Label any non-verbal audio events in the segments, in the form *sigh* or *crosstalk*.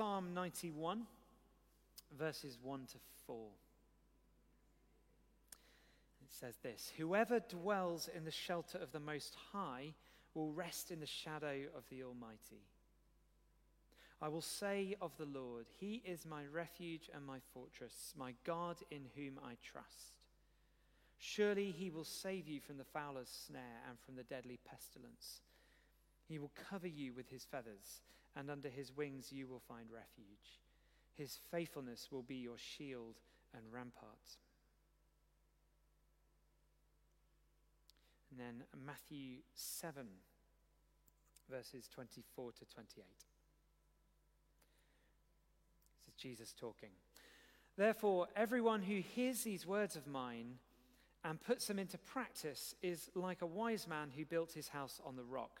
Psalm 91, verses 1 to 4. It says this Whoever dwells in the shelter of the Most High will rest in the shadow of the Almighty. I will say of the Lord, He is my refuge and my fortress, my God in whom I trust. Surely He will save you from the fowler's snare and from the deadly pestilence. He will cover you with His feathers, and under His wings you will find refuge. His faithfulness will be your shield and rampart. And then Matthew 7, verses 24 to 28. This is Jesus talking. Therefore, everyone who hears these words of mine and puts them into practice is like a wise man who built his house on the rock.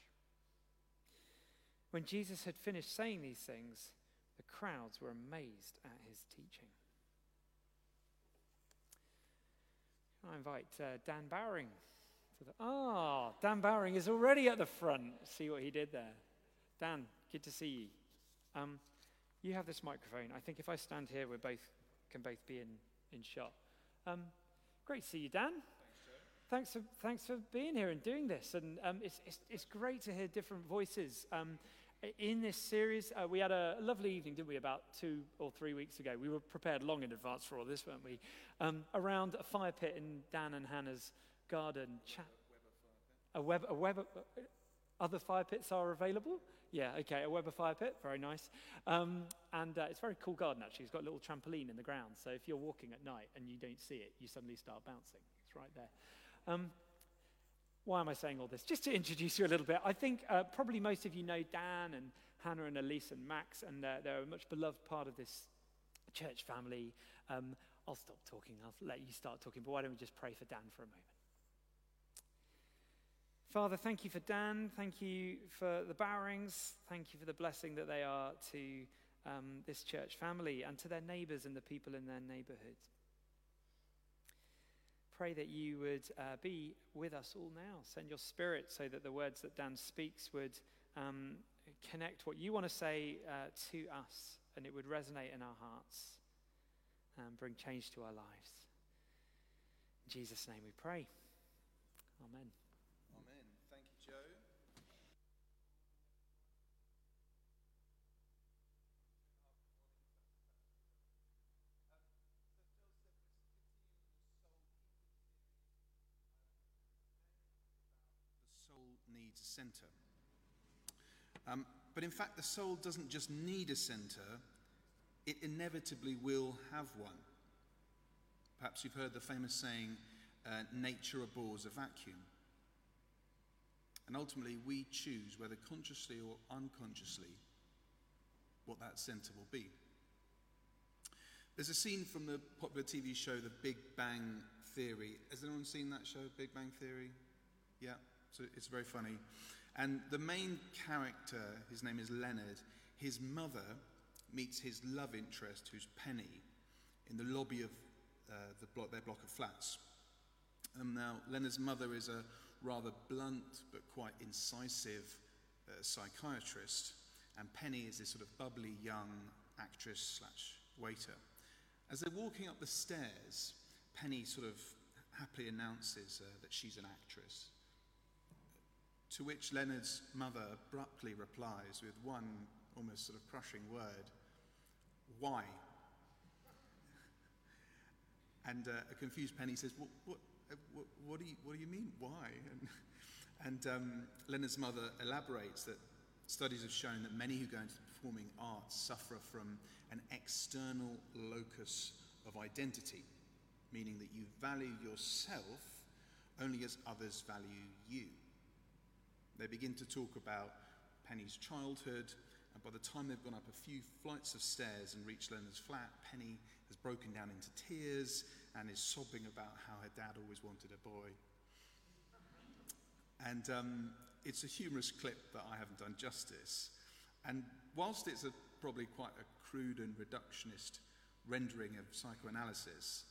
When Jesus had finished saying these things, the crowds were amazed at his teaching. I invite uh, Dan Bowering. Ah, Dan Bowering is already at the front. See what he did there. Dan, good to see you. Um, you have this microphone. I think if I stand here, we both can both be in, in shot. Um, great to see you, Dan. Thanks, for, thanks for being here and doing this. And um, it's, it's, it's, great to hear different voices. Um, in this series, uh, we had a lovely evening, didn't we, about two or three weeks ago? We were prepared long in advance for all this, weren't we? Um, around a fire pit in Dan and Hannah's garden. A Weber, a uh, other fire pits are available? Yeah, okay, a Weber fire pit, very nice. Um, and uh, it's a very cool garden, actually. It's got a little trampoline in the ground. So if you're walking at night and you don't see it, you suddenly start bouncing. It's right there. Um, why am I saying all this? Just to introduce you a little bit. I think uh, probably most of you know Dan and Hannah and Elise and Max, and uh, they're a much beloved part of this church family. Um, I'll stop talking. I'll let you start talking. But why don't we just pray for Dan for a moment? Father, thank you for Dan. Thank you for the Bowerings. Thank you for the blessing that they are to um, this church family and to their neighbors and the people in their neighborhood pray that you would uh, be with us all now. Send your spirit so that the words that Dan speaks would um, connect what you want to say uh, to us and it would resonate in our hearts and bring change to our lives. In Jesus' name we pray. Amen. Needs a center. Um, but in fact, the soul doesn't just need a center, it inevitably will have one. Perhaps you've heard the famous saying, uh, nature abhors a vacuum. And ultimately, we choose, whether consciously or unconsciously, what that center will be. There's a scene from the popular TV show The Big Bang Theory. Has anyone seen that show, Big Bang Theory? Yeah? So it's very funny. And the main character, his name is Leonard, his mother meets his love interest, who's Penny, in the lobby of uh, the block, their block of flats. Um, now, Leonard's mother is a rather blunt but quite incisive uh, psychiatrist, and Penny is this sort of bubbly young actress slash waiter. As they're walking up the stairs, Penny sort of happily announces uh, that she's an actress. To which Leonard's mother abruptly replies with one almost sort of crushing word Why? And uh, a confused Penny says, What, what, uh, what, what, do, you, what do you mean? Why? *laughs* And, and um, Leonard's mother elaborates that studies have shown that many who go into performing arts suffer from an external locus of identity, meaning that you value yourself only as others value you. They begin to talk about Penny's childhood, And by the time they've gone up a few flights of stairs and reached Leonard's flat, Penny has broken down into tears and is sobbing about how her dad always wanted a boy. And um, it's a humorous clip that I haven't done justice. And whilst it's a, probably quite a crude and reductionist rendering of psychoanalysis,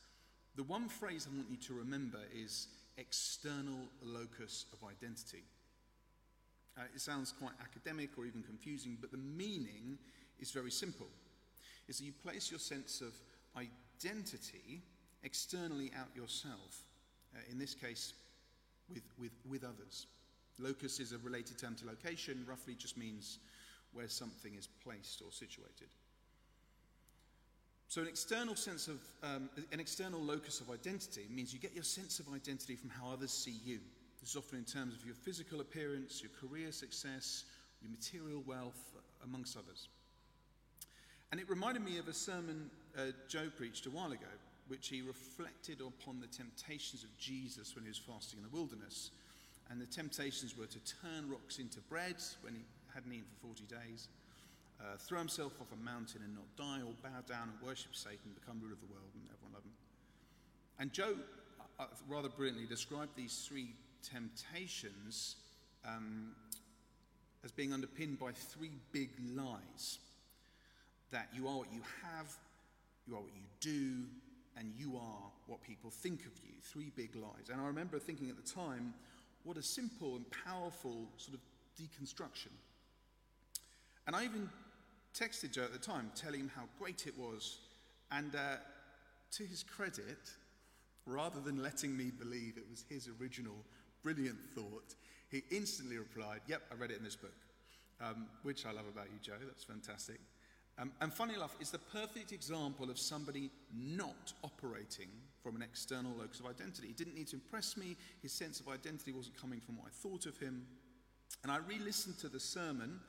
the one phrase I want you to remember is external locus of identity. Uh, it sounds quite academic or even confusing, but the meaning is very simple. Is that you place your sense of identity externally out yourself, uh, in this case, with, with, with others. Locus is a related term to location, roughly just means where something is placed or situated. So, an external sense of, um, an external locus of identity means you get your sense of identity from how others see you. This is often in terms of your physical appearance, your career success, your material wealth, amongst others. And it reminded me of a sermon uh, Joe preached a while ago, which he reflected upon the temptations of Jesus when he was fasting in the wilderness. And the temptations were to turn rocks into bread when he hadn't eaten for 40 days uh, throw himself off a mountain and not die, or bow down and worship Satan, become ruler of the world, and everyone love him. And Joe uh, uh, rather brilliantly described these three temptations um, as being underpinned by three big lies that you are what you have, you are what you do, and you are what people think of you. Three big lies. And I remember thinking at the time, what a simple and powerful sort of deconstruction. And I even texted Joe at the time, telling him how great it was. And uh, to his credit, rather than letting me believe it was his original brilliant thought, he instantly replied, Yep, I read it in this book, um, which I love about you, Joe. That's fantastic. Um, and funny enough, it's the perfect example of somebody not operating from an external locus of identity. He didn't need to impress me, his sense of identity wasn't coming from what I thought of him. And I re listened to the sermon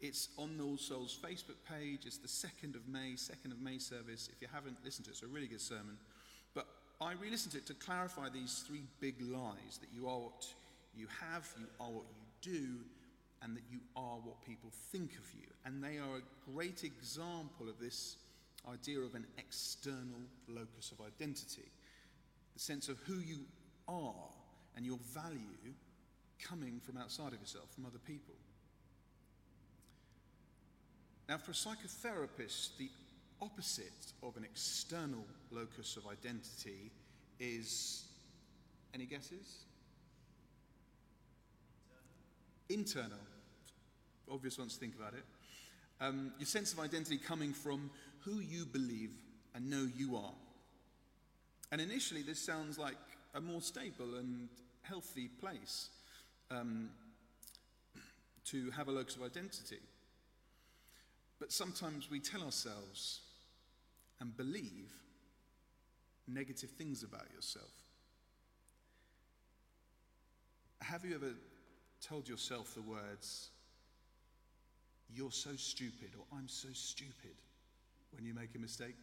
it's on the All Souls Facebook page. It's the 2nd of May, 2nd of May service. If you haven't listened to it, it's a really good sermon. I re listened to it to clarify these three big lies that you are what you have, you are what you do, and that you are what people think of you. And they are a great example of this idea of an external locus of identity the sense of who you are and your value coming from outside of yourself, from other people. Now, for a psychotherapist, the opposite of an external locus of identity is any guesses? Internal. Obvious ones to think about it. Um, your sense of identity coming from who you believe and know you are. And initially, this sounds like a more stable and healthy place um, to have a locus of identity. But sometimes we tell ourselves and believe negative things about yourself. Have you ever told yourself the words, you're so stupid, or I'm so stupid, when you make a mistake?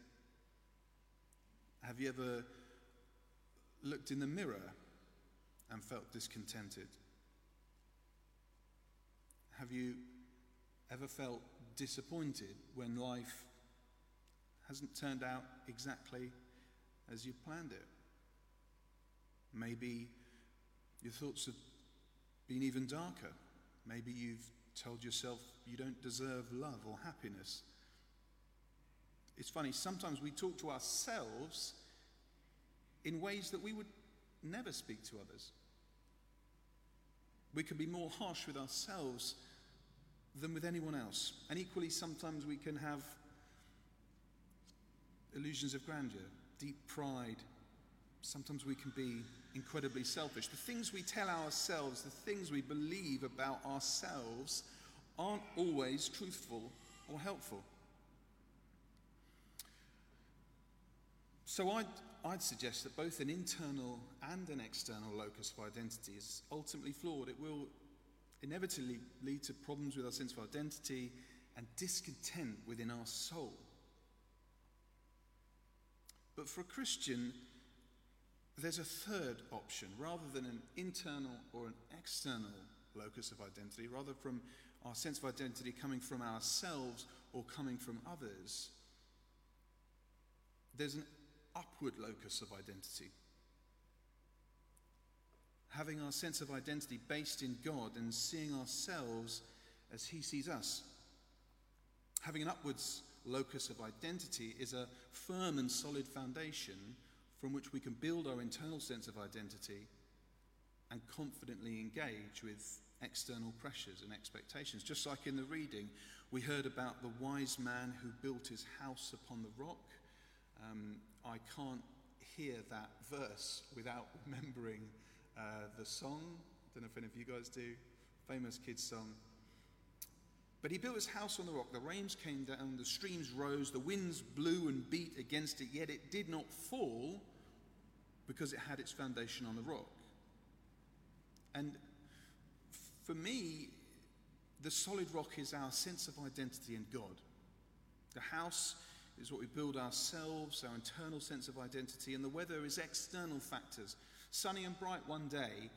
Have you ever looked in the mirror and felt discontented? Have you ever felt disappointed when life hasn't turned out exactly as you planned it. Maybe your thoughts have been even darker. Maybe you've told yourself you don't deserve love or happiness. It's funny, sometimes we talk to ourselves in ways that we would never speak to others. We can be more harsh with ourselves than with anyone else. And equally, sometimes we can have illusions of grandeur, deep pride. Sometimes we can be incredibly selfish. The things we tell ourselves, the things we believe about ourselves, aren't always truthful or helpful. So I'd, I'd suggest that both an internal and an external locus of identity is ultimately flawed. It will inevitably lead to problems with our sense of identity and discontent within our soul. But for a Christian, there's a third option. Rather than an internal or an external locus of identity, rather from our sense of identity coming from ourselves or coming from others, there's an upward locus of identity. Having our sense of identity based in God and seeing ourselves as He sees us. Having an upwards locus of identity is a firm and solid foundation from which we can build our internal sense of identity and confidently engage with external pressures and expectations. Just like in the reading, we heard about the wise man who built his house upon the rock. Um, I can't hear that verse without remembering uh, the song. I don't know if any of you guys do. Famous kids' song. But he built his house on the rock. The rains came down, the streams rose, the winds blew and beat against it, yet it did not fall because it had its foundation on the rock. And for me, the solid rock is our sense of identity in God. The house is what we build ourselves, our internal sense of identity, and the weather is external factors. Sunny and bright one day,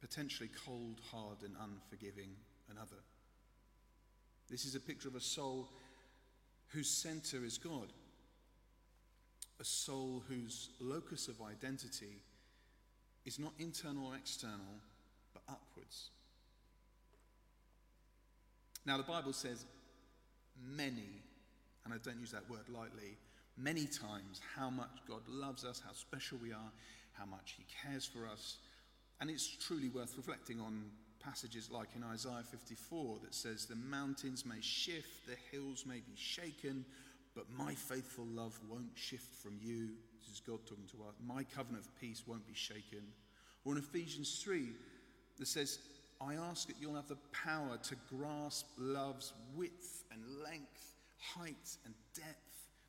potentially cold, hard, and unforgiving another. This is a picture of a soul whose center is God, a soul whose locus of identity is not internal or external, but upwards. Now, the Bible says many, and I don't use that word lightly, many times how much God loves us, how special we are, how much He cares for us. And it's truly worth reflecting on passages like in Isaiah 54 that says, The mountains may shift, the hills may be shaken, but my faithful love won't shift from you. This is God talking to us. My covenant of peace won't be shaken. Or in Ephesians 3, that says, I ask that you'll have the power to grasp love's width and length, height and depth.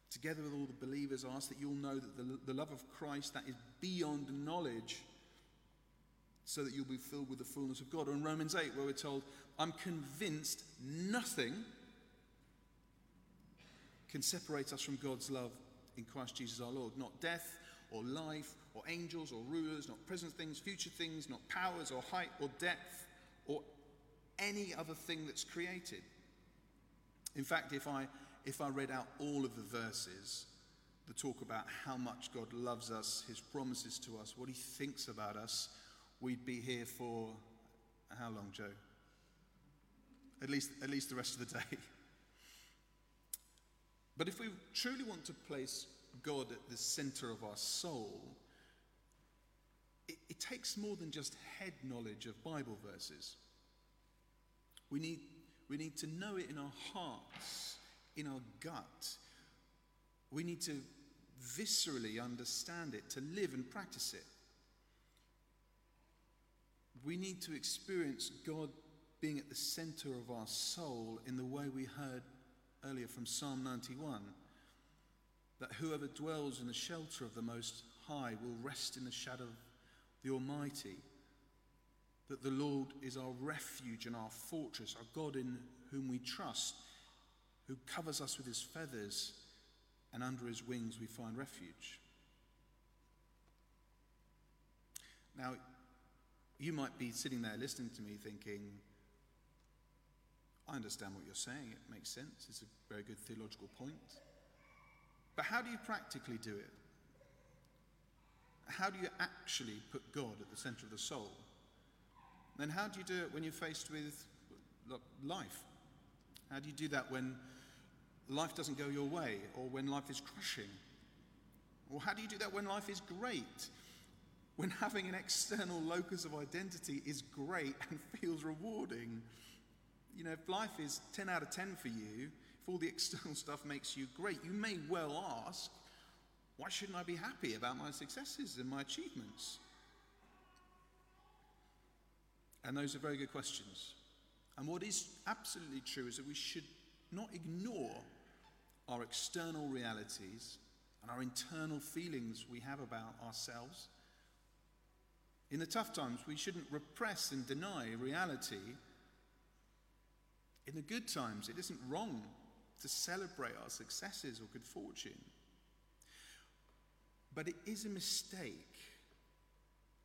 Together with all the believers, I ask that you'll know that the, the love of Christ that is beyond knowledge, so that you'll be filled with the fullness of God. Or in Romans 8, where we're told, I'm convinced nothing can separate us from God's love in Christ Jesus our Lord. Not death or life or angels or rulers, not present things, future things, not powers or height or depth or any other thing that's created. In fact, if I, if I read out all of the verses that talk about how much God loves us, his promises to us, what he thinks about us, we'd be here for how long, Joe? At least, at least the rest of the day. *laughs* But if we truly want to place God at the center of our soul, it, it takes more than just head knowledge of Bible verses. We need, we need to know it in our hearts, in our gut. We need to viscerally understand it, to live and practice it. We need to experience God being at the center of our soul in the way we heard earlier from Psalm 91 that whoever dwells in the shelter of the Most High will rest in the shadow of the Almighty, that the Lord is our refuge and our fortress, our God in whom we trust, who covers us with his feathers, and under his wings we find refuge. Now, you might be sitting there listening to me thinking, I understand what you're saying, it makes sense, it's a very good theological point. But how do you practically do it? How do you actually put God at the center of the soul? Then how do you do it when you're faced with life? How do you do that when life doesn't go your way or when life is crushing? Or how do you do that when life is great? When having an external locus of identity is great and *laughs* feels rewarding? You know, if life is 10 out of 10 for you, if all the external *laughs* stuff makes you great, you may well ask, why shouldn't I be happy about my successes and my achievements? And those are very good questions. And what is absolutely true is that we should not ignore our external realities and our internal feelings we have about ourselves. In the tough times, we shouldn't repress and deny reality. In the good times, it isn't wrong to celebrate our successes or good fortune. But it is a mistake,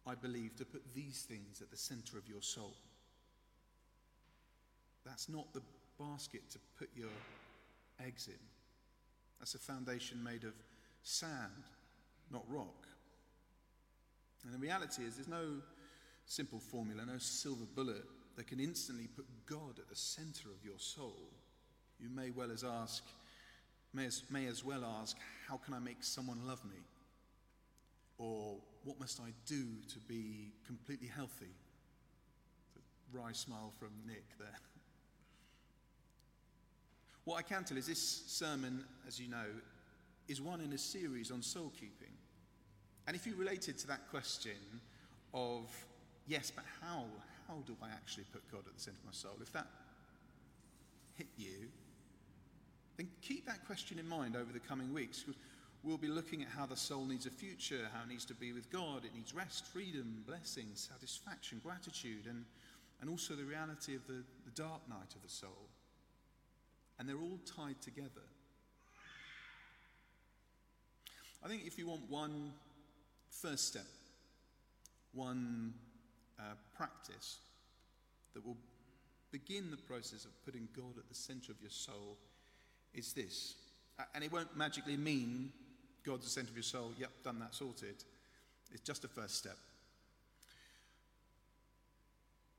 I believe, to put these things at the center of your soul. That's not the basket to put your eggs in. That's a foundation made of sand, not rock. And the reality is, there's no simple formula, no silver bullet that can instantly put God at the center of your soul. You may well as ask, may as, may as well ask, how can I make someone love me? Or what must I do to be completely healthy? The wry smile from Nick there. What I can tell is this sermon, as you know, is one in a series on soul keeping. And if you related to that question of, yes, but how, how do I actually put God at the center of my soul? If that hit you, then keep that question in mind over the coming weeks. We'll be looking at how the soul needs a future, how it needs to be with God, it needs rest, freedom, blessing, satisfaction, gratitude, and, and also the reality of the, the dark night of the soul. And they're all tied together. I think if you want one first step, one uh, practice that will begin the process of putting God at the center of your soul, is this. And it won't magically mean God's the center of your soul, yep, done that, sorted. It's just a first step.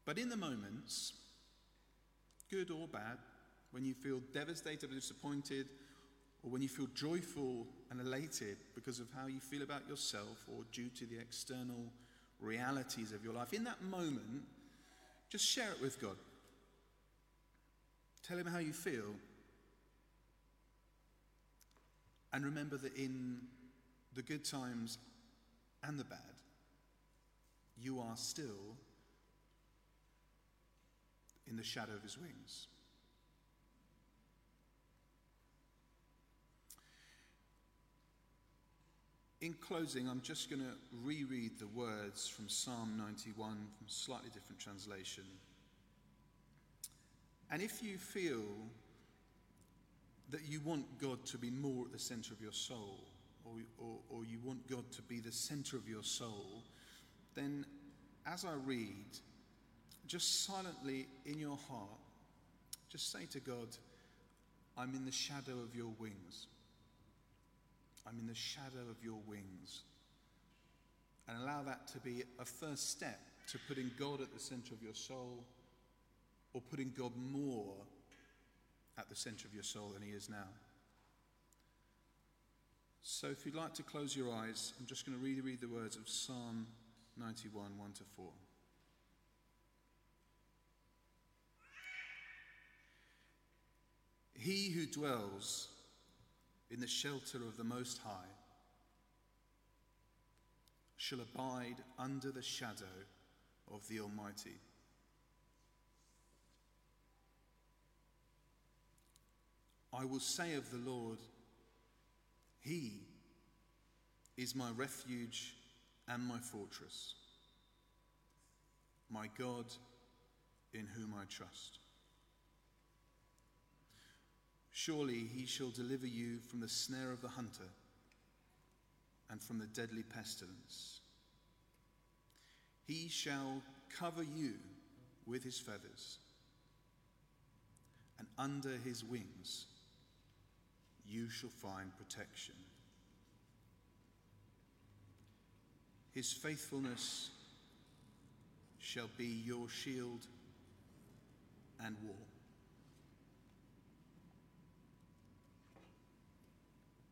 But in the moments, good or bad, when you feel devastated or disappointed, or when you feel joyful and elated because of how you feel about yourself or due to the external realities of your life, in that moment, just share it with God. Tell Him how you feel. And remember that in the good times and the bad, you are still in the shadow of His wings. In closing, I'm just going to reread the words from Psalm 91 from a slightly different translation. And if you feel that you want God to be more at the center of your soul, or, or, or you want God to be the center of your soul, then as I read, just silently in your heart, just say to God, I'm in the shadow of your wings. I'm in the shadow of your wings. And allow that to be a first step to putting God at the center of your soul or putting God more at the center of your soul than he is now. So if you'd like to close your eyes, I'm just going to read, read the words of Psalm 91 1 to 4. He who dwells in the shelter of the Most High shall abide under the shadow of the Almighty. I will say of the Lord, He is my refuge and my fortress, my God in whom I trust. Surely he shall deliver you from the snare of the hunter and from the deadly pestilence. He shall cover you with his feathers, and under his wings you shall find protection. His faithfulness shall be your shield and wall.